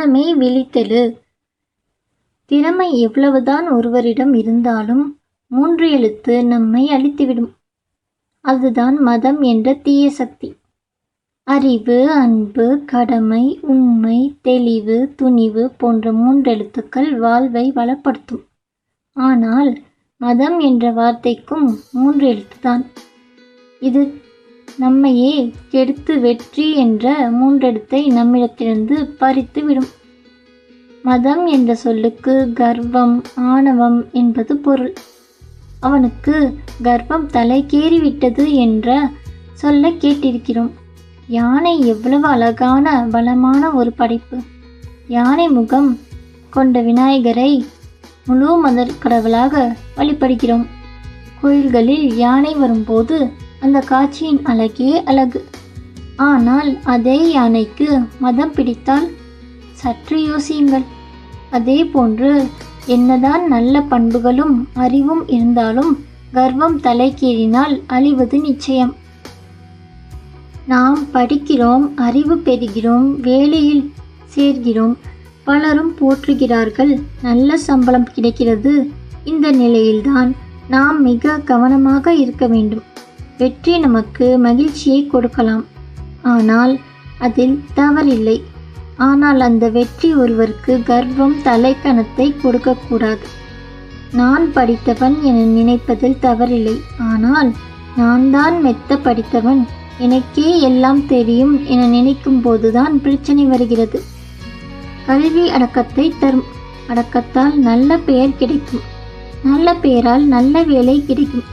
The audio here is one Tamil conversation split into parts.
மனமே விழித்தெழு. திறமை எவ்வளவுதான் ஒருவரிடம் இருந்தாலும் மூன்று எழுத்து நம்மை அழித்துவிடும். அதுதான் மதம் என்ற தீய சக்தி. அறிவு அன்பு கடமை உண்மை தெளிவு துணிவு போன்ற மூன்றெழுத்துக்கள் வாழ்வை வளப்படுத்தும். ஆனால் மதம் என்ற வார்த்தைக்கும் மூன்று எழுத்துதான். இது நம்மையே கெடுத்து வெற்றி என்ற மூன்றெடுத்தை நம்மிடத்திலிருந்து பறித்து விடும் மதம் என்ற சொல்லுக்கு கர்வம் ஆணவம் என்பது பொருள். அவனுக்கு கர்ப்பம் தலைக்கேறிவிட்டது என்ற சொல்ல கேட்டிருக்கிறோம். யானை எவ்வளவு அழகான பலமான ஒரு படைப்பு. யானை முகம் கொண்ட விநாயகரை முழு மதர் கடவுளாக வழிபடுகிறோம். கோயில்களில் யானை வரும்போது அந்த காட்சியின் அழகே அழகு. ஆனால் அதே யானைக்கு மதம் பிடித்தால் சற்று யோசியுங்கள். அதே போன்று என்னதான் நல்ல பண்புகளும் அறிவும் இருந்தாலும் கர்வம் தலைக்கேறினால் அழிவது நிச்சயம். நாம் படிக்கிறோம் அறிவு பெறுகிறோம் வேலையில் சேர்கிறோம் பலரும் போற்றுகிறார்கள் நல்ல சம்பளம் கிடைக்கிறது. இந்த நிலையில்தான் நாம் மிக கவனமாக இருக்க வேண்டும். வெற்றி நமக்கு மகிழ்ச்சியை கொடுக்கலாம். ஆனால் அதில் தவறில்லை. ஆனால் அந்த வெற்றி ஒருவருக்கு கர்வம் தலைக்கணத்தை கொடுக்கக்கூடாது. நான் படித்தவன் என நினைப்பதில் தவறில்லை. ஆனால் நான் தான் மெத்த படித்தவன். எனக்கே எல்லாம் தெரியும் என நினைக்கும் போதுதான் பிரச்சனை வருகிறது. கல்வி அடக்கத்தை தரும். அடக்கத்தால் நல்ல பெயர் கிடைக்கும். நல்ல பெயரால் நல்ல வேலை கிடைக்கும்.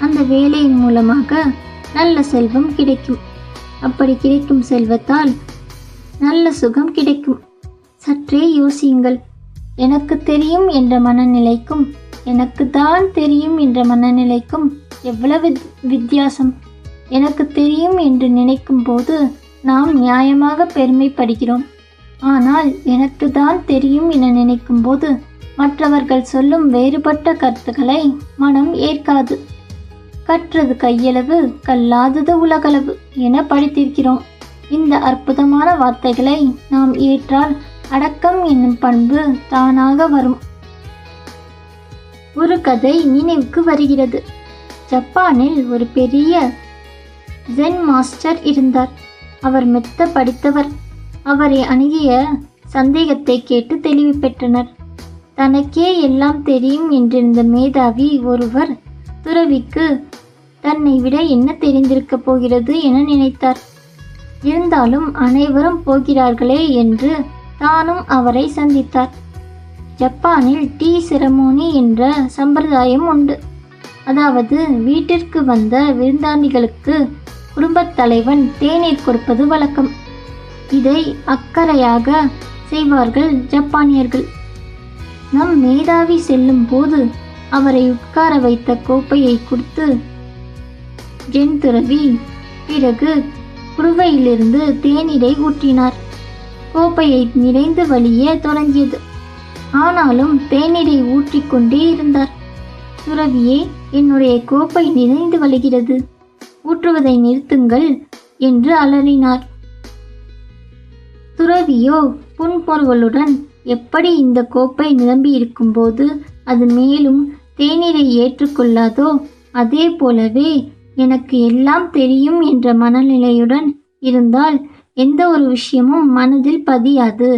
அந்த வேலையின் மூலமாக நல்ல செல்வம் கிடைக்கும். அப்படி கிடைக்கும் செல்வத்தால் நல்ல சுகம் கிடைக்கும். சற்றே யோசியுங்கள். எனக்கு தெரியும் என்ற மனநிலைக்கும் எனக்கு தான் தெரியும் என்ற மனநிலைக்கும் எவ்வளவு வித்தியாசம். எனக்கு தெரியும் என்று நினைக்கும் போது நாம் நியாயமாக பெருமைப்படுகிறோம். ஆனால் எனக்கு தான் தெரியும் என நினைக்கும் போது மற்றவர்கள் சொல்லும் வேறுபட்ட கருத்துக்களை மனம் ஏற்காது. கற்றது கையளவு கல்லாதது உலகளவு என படித்திருக்கிறோம். இந்த அற்புதமான வார்த்தைகளை நாம் ஏற்றால் அடக்கம் என்னும் பண்பு தானாக வரும். ஒரு கதை நினைவுக்கு வருகிறது. ஜப்பானில் ஒரு பெரிய ஜென் மாஸ்டர் இருந்தார். அவர் மெத்த படித்தவர். அவரை அணுகிய சந்தேகத்தை கேட்டு தெளிவு பெற்றனர். தனக்கே எல்லாம் தெரியும் என்றிருந்த மேதாவி ஒருவர் துறவிக்கு தன்னை விட என்ன தெரிந்திருக்கப் போகிறது என நினைத்தார். இருந்தாலும் அனைவரும் போகிறார்களே என்று தானும் அவரை சந்தித்தார். ஜப்பானில் டீ செரமோனி என்ற சம்பிரதாயம் உண்டு. அதாவது வீட்டிற்கு வந்த விருந்தாண்டிகளுக்கு குடும்பத் தலைவன் தேநீர் கொடுப்பது வழக்கம். இதை அக்கறையாக செய்வார்கள் ஜப்பானியர்கள். நம் மேதாவி செல்லும் போது அவரை உட்கார வைத்த கோப்பையை கொடுத்து ஜென் துறவி. பிறகு குருவையிலிருந்து தேநீரை ஊற்றினார். கோப்பையை நிறைந்து வழிய தொடங்கியது. ஆனாலும் தேநீரை ஊற்றிக்கொண்டே இருந்தார். துறவியே என்னுடைய கோப்பை நிறைந்து வழிகிறது. ஊற்றுவதை நிறுத்துங்கள் என்று அலறினார். துறவியோ புன்பொருளுடன் எப்படி இந்த கோப்பை நிரம்பி இருக்கும்போது அது மேலும் தேநீரை ஏற்றுக்கொள்ளாதோ அதே போலவே எனக்கு எல்லாம் தெரியும் என்ற மனநிலையுடன் இருந்தால் எந்த ஒரு விஷயமும் மனதில் பதியாது.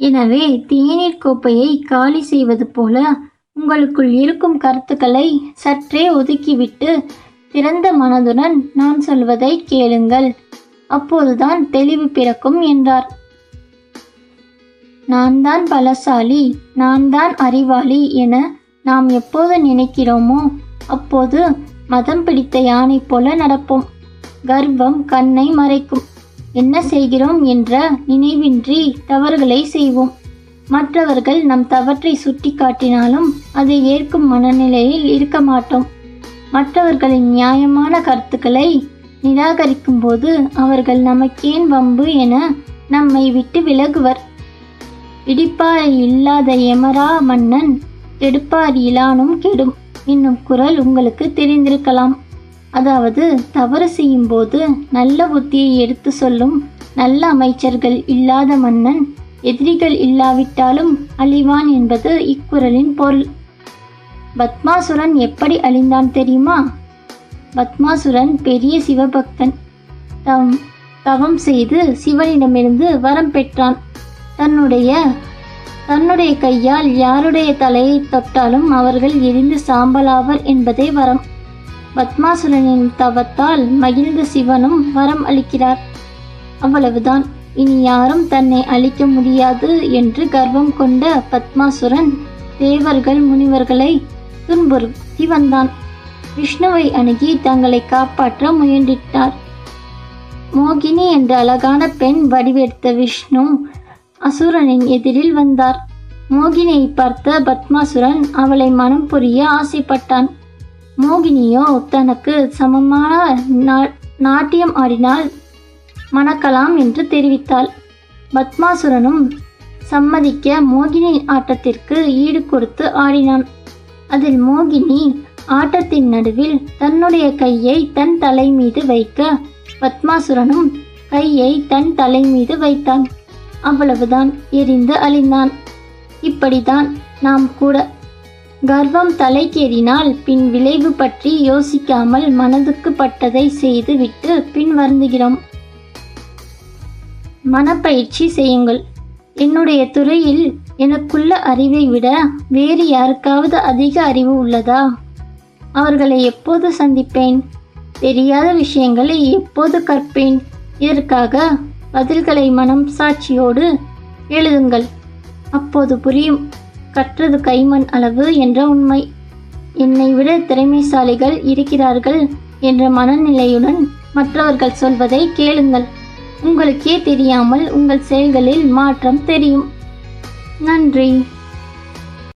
எனவே தேநீர் கோப்பையை காலி செய்வது போல உங்களுக்குள் இருக்கும் கருத்துக்களை சற்றே ஒதுக்கிவிட்டு திறந்த மனதுடன் நான் சொல்வதை கேளுங்கள். அப்போதுதான் தெளிவு பிறக்கும் என்றார். நான் தான் பலசாலி நான் தான் அறிவாளி என நாம் எப்போது நினைக்கிறோமோ அப்போது மதம் பிடித்த யானை போல நடப்போம். கர்வம் கண்ணை மறைக்கும். என்ன செய்கிறோம் என்ற நினைவின்றி தவறுகளை செய்வோம். மற்றவர்கள் நம் தவற்றை சுட்டி காட்டினாலும் அதை ஏற்கும் மனநிலையில் இருக்க மாட்டோம். மற்றவர்களின் நியாயமான கருத்துக்களை நிராகரிக்கும் போது அவர்கள் நமக்கேன் வம்பு என நம்மை விட்டு விலகுவர். இடிப்பார் இல்லாத எமரா மன்னன் எடுப்பார் இலானும் கெடும். என்னும் குரல் உங்களுக்கு தெரிந்திருக்கலாம். அதாவது தவறு செய்யும்போது நல்ல புத்தியை எடுத்து சொல்லும் நல்ல அமைச்சர்கள் இல்லாத மன்னன் எதிரிகள் இல்லாவிட்டாலும் அழிவான் என்பது இக்குறளின் பொருள். பத்மாசுரன் எப்படி அழிந்தான் தெரியுமா? பத்மாசுரன் பெரிய சிவபக்தன். தம் தவம் செய்து சிவனிடமிருந்து வரம் பெற்றான். தன்னுடைய தன்னுடைய கையால் யாருடைய தலையை தொட்டாலும் அவர்கள் எரிந்து சாம்பலாவர் என்பதே வரம். பத்மாசுரனின் தவத்தால் மகிழ்ந்த சிவனும் வரம் அளிக்கிறார். அவ்வளவுதான். இனி யாரும் தன்னை அழிக்க முடியாது என்று கர்வம் கொண்ட பத்மாசுரன் தேவர்கள் முனிவர்களை துன்புறுத்தி வந்தான் விஷ்ணுவை அணுகி தங்களை காப்பாற்ற முயன்றிட்டார். மோகினி என்ற அழகான பெண் வடிவெடுத்த விஷ்ணு அசுரனின் எதிரில் வந்தார். மோகினியை பார்த்த பத்மாசுரன் அவளை மனம் புரிய ஆசைப்பட்டான். மோகினியோ தனக்கு சமமான நா- நாட்டியம் ஆடினால் மணக்கலாம் என்று தெரிவித்தாள். பத்மாசுரனும் சம்மதிக்க மோகினி ஆட்டத்திற்கு ஈடு கொடுத்து ஆடினான். அதில் மோகினி ஆட்டத்தின் நடுவில் தன்னுடைய கையை தன் தலை மீது வைக்க பத்மாசுரனும் கையை தன் தலை மீது வைத்தான். அவ்வளவுதான் எரிந்து அழிந்தான். இப்படிதான் நாம் கூட. கர்வம் தலைக்கேறினால் பின் விளைவு பற்றி யோசிக்காமல் மனதுக்கு பட்டதை செய்து விட்டு பின் வருந்துகிறோம். மனப்பயிற்சி செய்யுங்கள். என்னுடைய துறையில் எனக்குள்ள அறிவை விட வேறு யாருக்காவது அதிக அறிவு உள்ளதா? அவர்களை எப்போது சந்திப்பேன்? தெரியாத விஷயங்களை எப்போது கற்பேன்? இதற்காக பதில்களை மனம் சாட்சியோடு எழுதுங்கள். அப்போது புரியும். கற்றது கைமண் அளவு என்ற உண்மை. என்னை விட திறமைசாலிகள் இருக்கிறார்கள் என்ற மனநிலையுடன் மற்றவர்கள் சொல்வதை கேளுங்கள். உங்களுக்கே தெரியாமல் உங்கள் செயல்களில் மாற்றம் தெரியும். நன்றி.